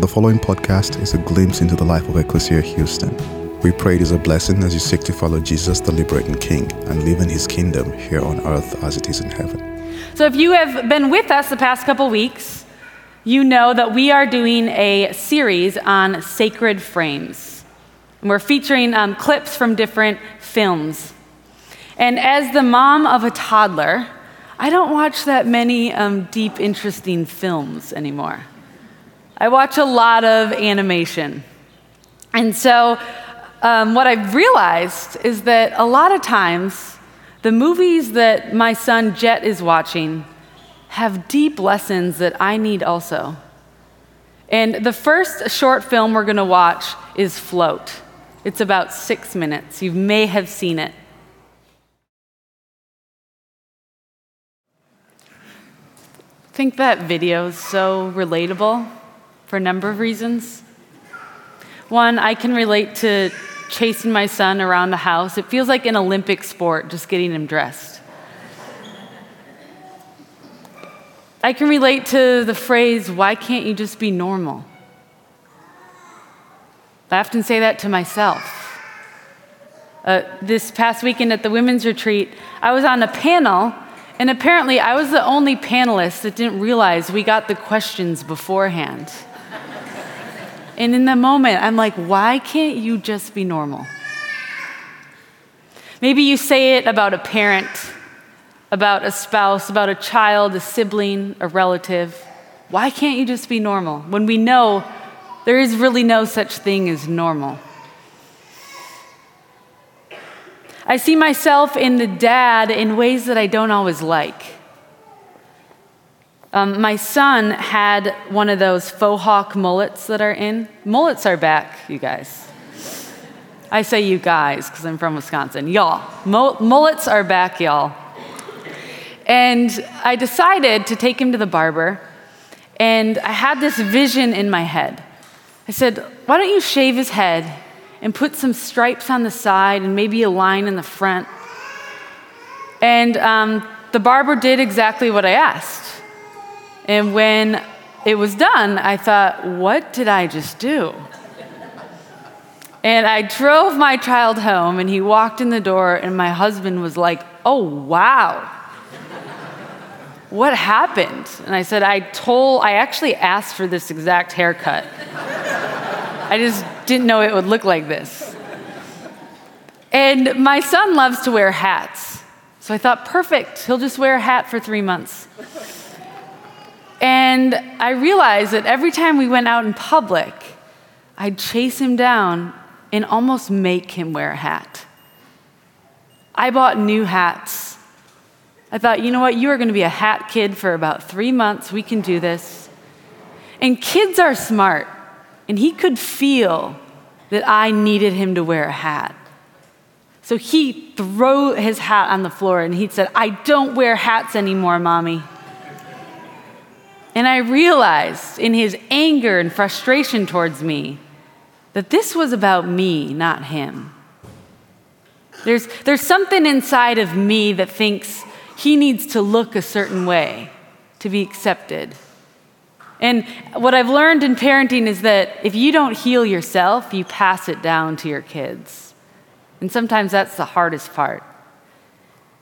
The following podcast is a glimpse into the life of Ecclesia Houston. We pray it is a blessing as you seek to follow Jesus, the liberating King, and live in his kingdom here on earth as it is in heaven. So, if you have been with us the past couple weeks, you know that we are doing a series on sacred frames. And we're featuring um, clips from different films. And as the mom of a toddler, I don't watch that many um, deep, interesting films anymore. I watch a lot of animation. And so, um, what I've realized is that a lot of times, the movies that my son Jet is watching have deep lessons that I need also. And the first short film we're going to watch is Float. It's about six minutes. You may have seen it. I think that video is so relatable for a number of reasons. One, I can relate to chasing my son around the house. It feels like an Olympic sport, just getting him dressed. I can relate to the phrase, why can't you just be normal? I often say that to myself. Uh, this past weekend at the women's retreat, I was on a panel, and apparently I was the only panelist that didn't realize we got the questions beforehand. And in the moment, I'm like, why can't you just be normal? Maybe you say it about a parent, about a spouse, about a child, a sibling, a relative. Why can't you just be normal when we know there is really no such thing as normal? I see myself in the dad in ways that I don't always like. Um, my son had one of those faux hawk mullets that are in. Mullets are back, you guys. I say you guys because I'm from Wisconsin. Y'all. Mullets are back, y'all. And I decided to take him to the barber, and I had this vision in my head. I said, Why don't you shave his head and put some stripes on the side and maybe a line in the front? And um, the barber did exactly what I asked. And when it was done, I thought, what did I just do? And I drove my child home, and he walked in the door, and my husband was like, oh, wow. What happened? And I said, I told, I actually asked for this exact haircut. I just didn't know it would look like this. And my son loves to wear hats. So I thought, perfect, he'll just wear a hat for three months. And I realized that every time we went out in public, I'd chase him down and almost make him wear a hat. I bought new hats. I thought, you know what, you are going to be a hat kid for about three months. We can do this. And kids are smart, and he could feel that I needed him to wear a hat. So he threw his hat on the floor and he said, I don't wear hats anymore, mommy. And I realized in his anger and frustration towards me that this was about me, not him. There's, there's something inside of me that thinks he needs to look a certain way to be accepted. And what I've learned in parenting is that if you don't heal yourself, you pass it down to your kids. And sometimes that's the hardest part.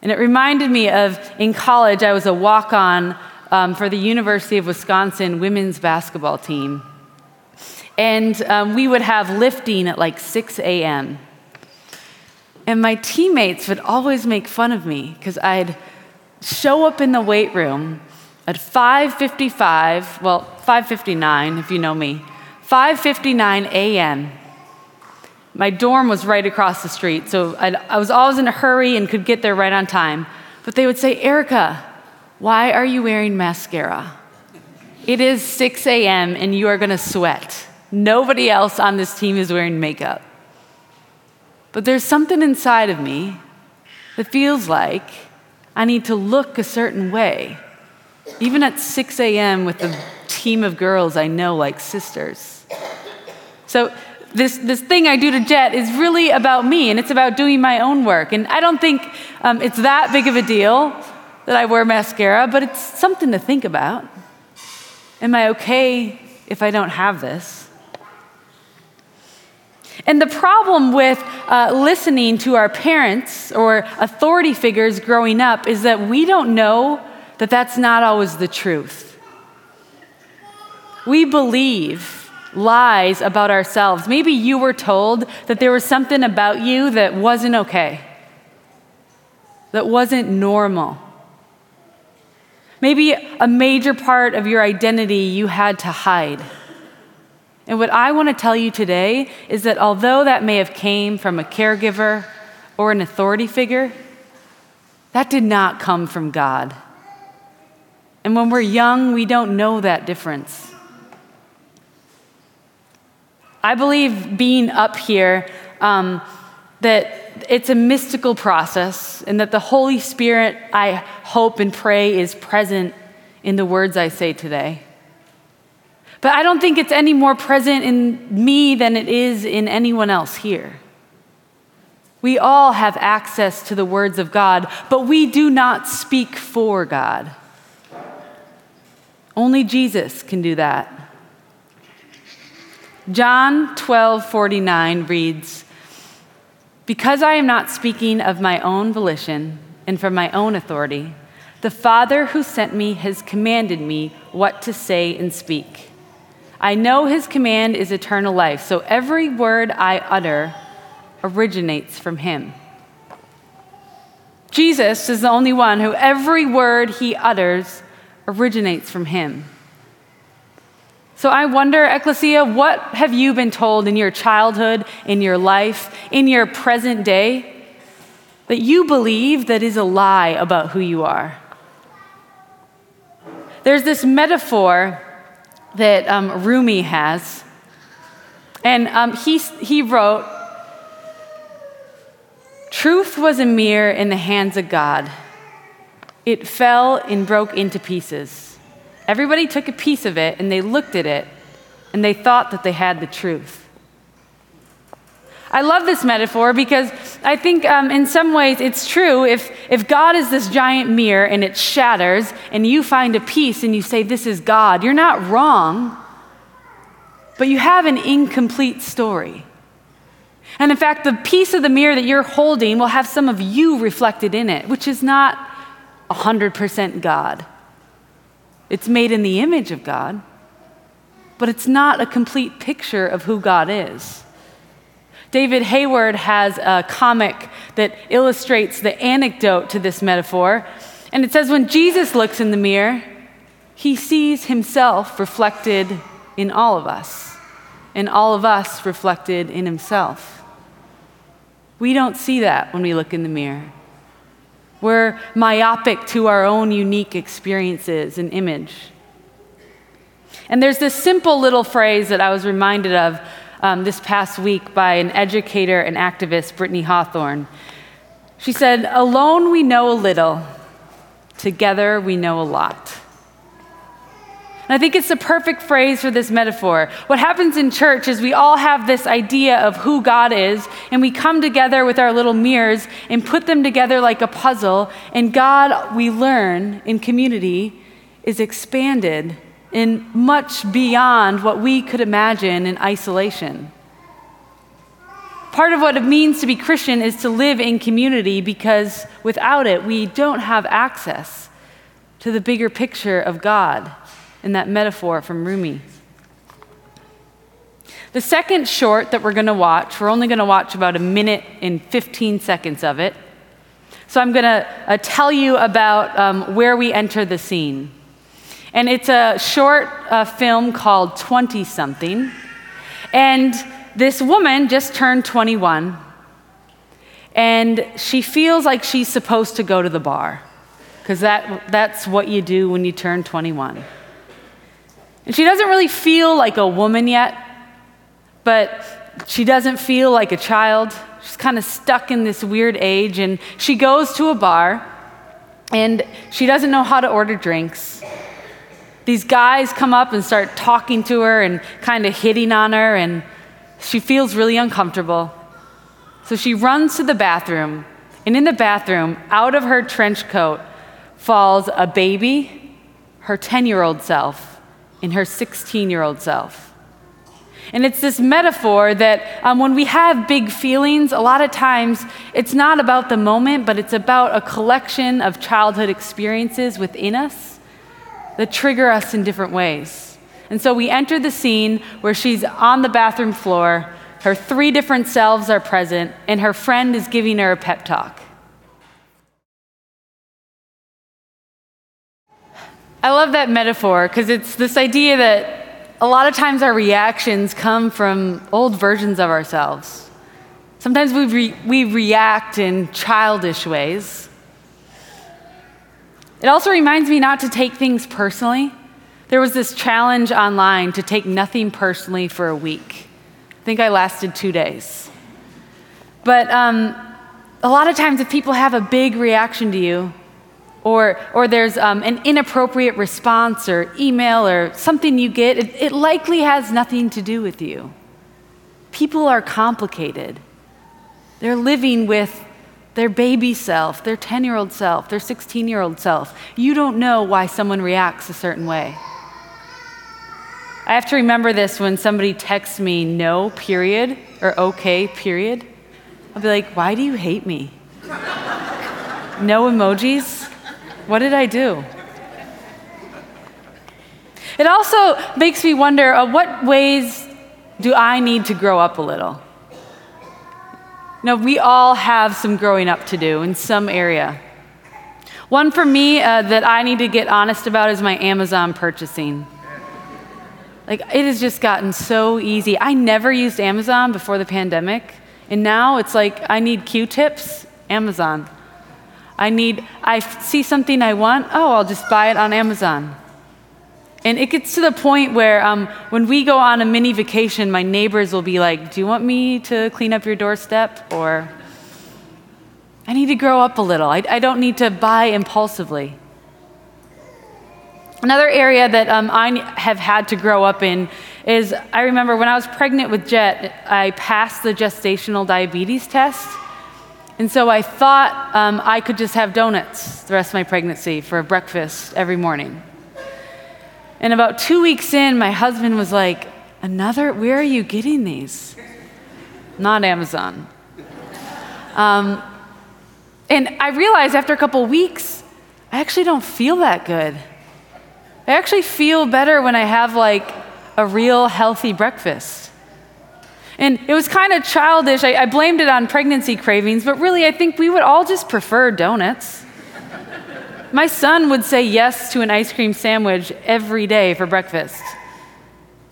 And it reminded me of in college, I was a walk on um, for the University of Wisconsin women's basketball team. And um, we would have lifting at like 6 a.m. And my teammates would always make fun of me because I'd show up in the weight room at 5:55, well, 5:59 if you know me. 5:59 a.m. My dorm was right across the street, so I'd, I was always in a hurry and could get there right on time. But they would say, "Erica, why are you wearing mascara? It is 6 a.m. and you are going to sweat. Nobody else on this team is wearing makeup. But there's something inside of me that feels like I need to look a certain way, even at 6 a.m. with a team of girls I know like sisters. So, this, this thing I do to Jet is really about me, and it's about doing my own work. And I don't think um, it's that big of a deal that I wear mascara, but it's something to think about. Am I okay if I don't have this? And the problem with uh, listening to our parents or authority figures growing up is that we don't know that that's not always the truth. We believe lies about ourselves. Maybe you were told that there was something about you that wasn't okay, that wasn't normal. Maybe a major part of your identity you had to hide. And what I want to tell you today is that although that may have came from a caregiver or an authority figure, that did not come from God. And when we're young, we don't know that difference. I believe being up here, um, that it's a mystical process, and that the Holy Spirit, I hope and pray, is present in the words I say today. But I don't think it's any more present in me than it is in anyone else here. We all have access to the words of God, but we do not speak for God. Only Jesus can do that. John 12 49 reads, Because I am not speaking of my own volition and from my own authority, the Father who sent me has commanded me what to say and speak. I know his command is eternal life, so every word I utter originates from him. Jesus is the only one who every word he utters originates from him. So I wonder, Ecclesia, what have you been told in your childhood, in your life, in your present day, that you believe that is a lie about who you are? There's this metaphor that um, Rumi has. And um, he, he wrote, Truth was a mirror in the hands of God. It fell and broke into pieces. Everybody took a piece of it and they looked at it and they thought that they had the truth. I love this metaphor because I think um, in some ways it's true. If, if God is this giant mirror and it shatters and you find a piece and you say, This is God, you're not wrong, but you have an incomplete story. And in fact, the piece of the mirror that you're holding will have some of you reflected in it, which is not 100% God. It's made in the image of God, but it's not a complete picture of who God is. David Hayward has a comic that illustrates the anecdote to this metaphor. And it says, when Jesus looks in the mirror, he sees himself reflected in all of us, and all of us reflected in himself. We don't see that when we look in the mirror. We're myopic to our own unique experiences and image. And there's this simple little phrase that I was reminded of um, this past week by an educator and activist, Brittany Hawthorne. She said, Alone we know a little, together we know a lot. And I think it's the perfect phrase for this metaphor. What happens in church is we all have this idea of who God is, and we come together with our little mirrors and put them together like a puzzle, and God, we learn in community, is expanded in much beyond what we could imagine in isolation. Part of what it means to be Christian is to live in community because without it, we don't have access to the bigger picture of God in that metaphor from Rumi. The second short that we're going to watch, we're only going to watch about a minute and 15 seconds of it. So I'm going to uh, tell you about um, where we enter the scene. And it's a short uh, film called 20 something. And this woman just turned 21. And she feels like she's supposed to go to the bar, because that, that's what you do when you turn 21. And she doesn't really feel like a woman yet, but she doesn't feel like a child. She's kind of stuck in this weird age, and she goes to a bar, and she doesn't know how to order drinks these guys come up and start talking to her and kind of hitting on her, and she feels really uncomfortable. So she runs to the bathroom, and in the bathroom, out of her trench coat, falls a baby, her 10 year old self, in her 16 year old self. And it's this metaphor that um, when we have big feelings, a lot of times it's not about the moment, but it's about a collection of childhood experiences within us that trigger us in different ways. And so we enter the scene where she's on the bathroom floor, her three different selves are present, and her friend is giving her a pep talk. I love that metaphor because it's this idea that a lot of times our reactions come from old versions of ourselves. Sometimes we, re- we react in childish ways. It also reminds me not to take things personally. There was this challenge online to take nothing personally for a week. I think I lasted two days. But um, a lot of times, if people have a big reaction to you, or, or there's um, an inappropriate response or email or something you get, it, it likely has nothing to do with you. People are complicated. They're living with their baby self, their 10 year old self, their 16 year old self. You don't know why someone reacts a certain way. I have to remember this when somebody texts me no, period, or okay, period. I'll be like, why do you hate me? no emojis? What did I do? It also makes me wonder uh, what ways do I need to grow up a little? Now, we all have some growing up to do in some area. One for me uh, that I need to get honest about is my Amazon purchasing. Like, it has just gotten so easy. I never used Amazon before the pandemic, and now it's like I need Q tips, Amazon. I need, I see something I want, oh, I'll just buy it on Amazon. And it gets to the point where um, when we go on a mini vacation, my neighbors will be like, Do you want me to clean up your doorstep? Or, I need to grow up a little. I, I don't need to buy impulsively. Another area that um, I have had to grow up in is I remember when I was pregnant with Jet, I passed the gestational diabetes test. And so I thought um, I could just have donuts the rest of my pregnancy for breakfast every morning. And about two weeks in, my husband was like, Another? Where are you getting these? Not Amazon. Um, and I realized after a couple weeks, I actually don't feel that good. I actually feel better when I have like a real healthy breakfast. And it was kind of childish. I, I, blamed it on pregnancy cravings, but really, I think we would all just prefer donuts. My son would say yes to an ice cream sandwich every day for breakfast.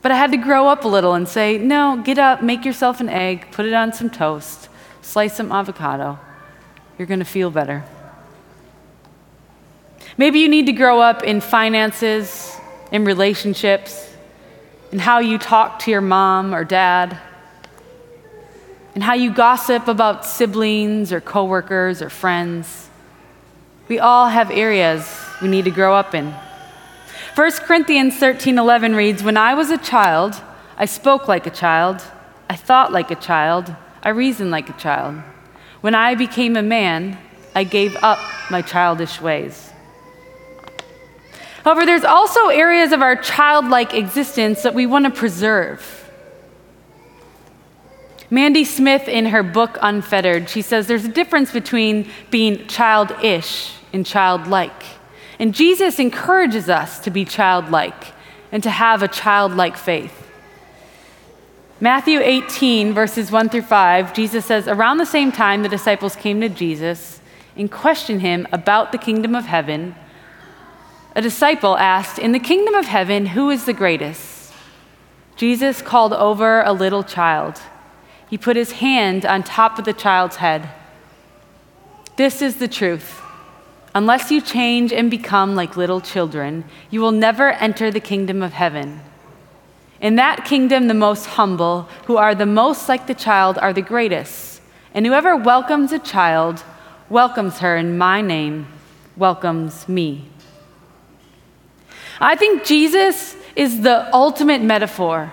But I had to grow up a little and say, no, get up, make yourself an egg, put it on some toast, slice some avocado. You're going to feel better. Maybe you need to grow up in finances, in relationships, in how you talk to your mom or dad and how you gossip about siblings or coworkers or friends. We all have areas we need to grow up in. 1 Corinthians 13:11 reads, "When I was a child, I spoke like a child, I thought like a child, I reasoned like a child. When I became a man, I gave up my childish ways." However, there's also areas of our childlike existence that we want to preserve. Mandy Smith, in her book Unfettered, she says there's a difference between being childish and childlike. And Jesus encourages us to be childlike and to have a childlike faith. Matthew 18, verses 1 through 5, Jesus says, Around the same time, the disciples came to Jesus and questioned him about the kingdom of heaven. A disciple asked, In the kingdom of heaven, who is the greatest? Jesus called over a little child he put his hand on top of the child's head. This is the truth. Unless you change and become like little children, you will never enter the kingdom of heaven. In that kingdom, the most humble, who are the most like the child, are the greatest. And whoever welcomes a child welcomes her in my name, welcomes me. I think Jesus is the ultimate metaphor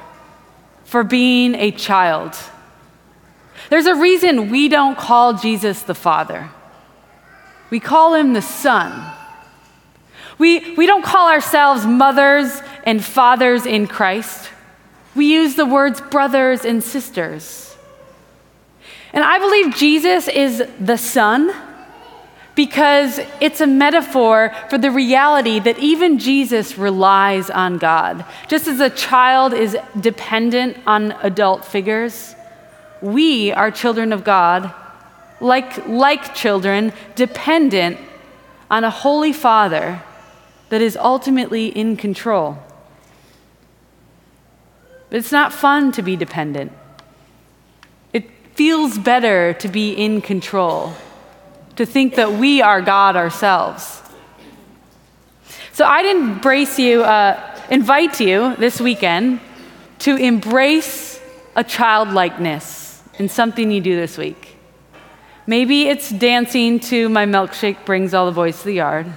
for being a child. There's a reason we don't call Jesus the Father, we call him the Son. We, we don't call ourselves mothers and fathers in Christ. We use the words brothers and sisters. And I believe Jesus is the Son because it's a metaphor for the reality that even Jesus relies on God. Just as a child is dependent on adult figures, we are children of God, like, like children, dependent on a holy Father that is ultimately in control. But it's not fun to be dependent. It feels better to be in control, to think that we are God ourselves. So I'd embrace you, uh, invite you this weekend to embrace a childlikeness in something you do this week. Maybe it's dancing to My Milkshake Brings All the Boys to the Yard.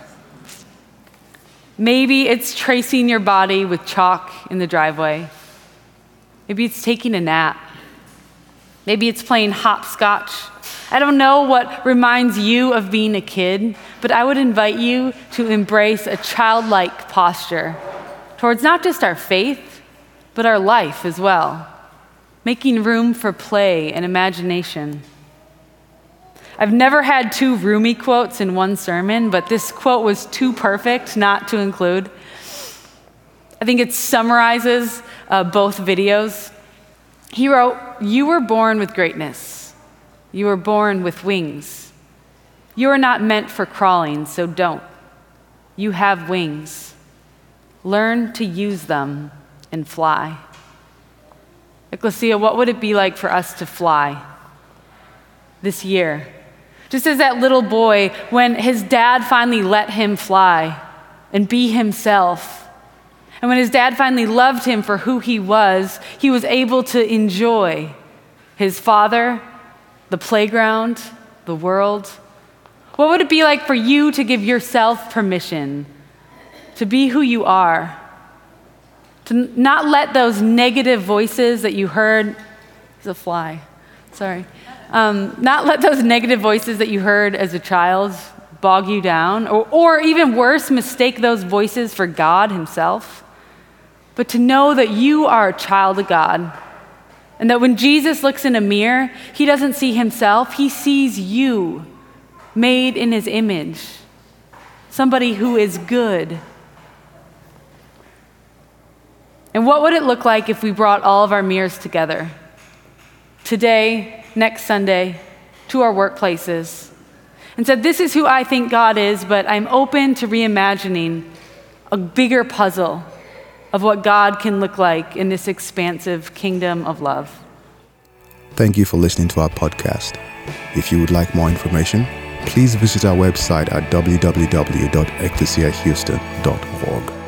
Maybe it's tracing your body with chalk in the driveway. Maybe it's taking a nap. Maybe it's playing hopscotch. I don't know what reminds you of being a kid, but I would invite you to embrace a childlike posture towards not just our faith, but our life as well, making room for play and imagination. I've never had two Rumi quotes in one sermon, but this quote was too perfect not to include. I think it summarizes uh, both videos. He wrote, You were born with greatness, you were born with wings. You are not meant for crawling, so don't. You have wings. Learn to use them and fly. Ecclesia, what would it be like for us to fly this year? Just as that little boy, when his dad finally let him fly and be himself. And when his dad finally loved him for who he was, he was able to enjoy his father, the playground, the world. What would it be like for you to give yourself permission to be who you are? To not let those negative voices that you heard, it's a fly, sorry um, not let those negative voices that you heard as a child bog you down, or, or even worse, mistake those voices for God Himself. But to know that you are a child of God, and that when Jesus looks in a mirror, He doesn't see Himself, He sees you made in His image, somebody who is good. And what would it look like if we brought all of our mirrors together? Today, next Sunday to our workplaces and said, This is who I think God is, but I'm open to reimagining a bigger puzzle of what God can look like in this expansive kingdom of love. Thank you for listening to our podcast. If you would like more information, please visit our website at www.ecclesiahouston.org.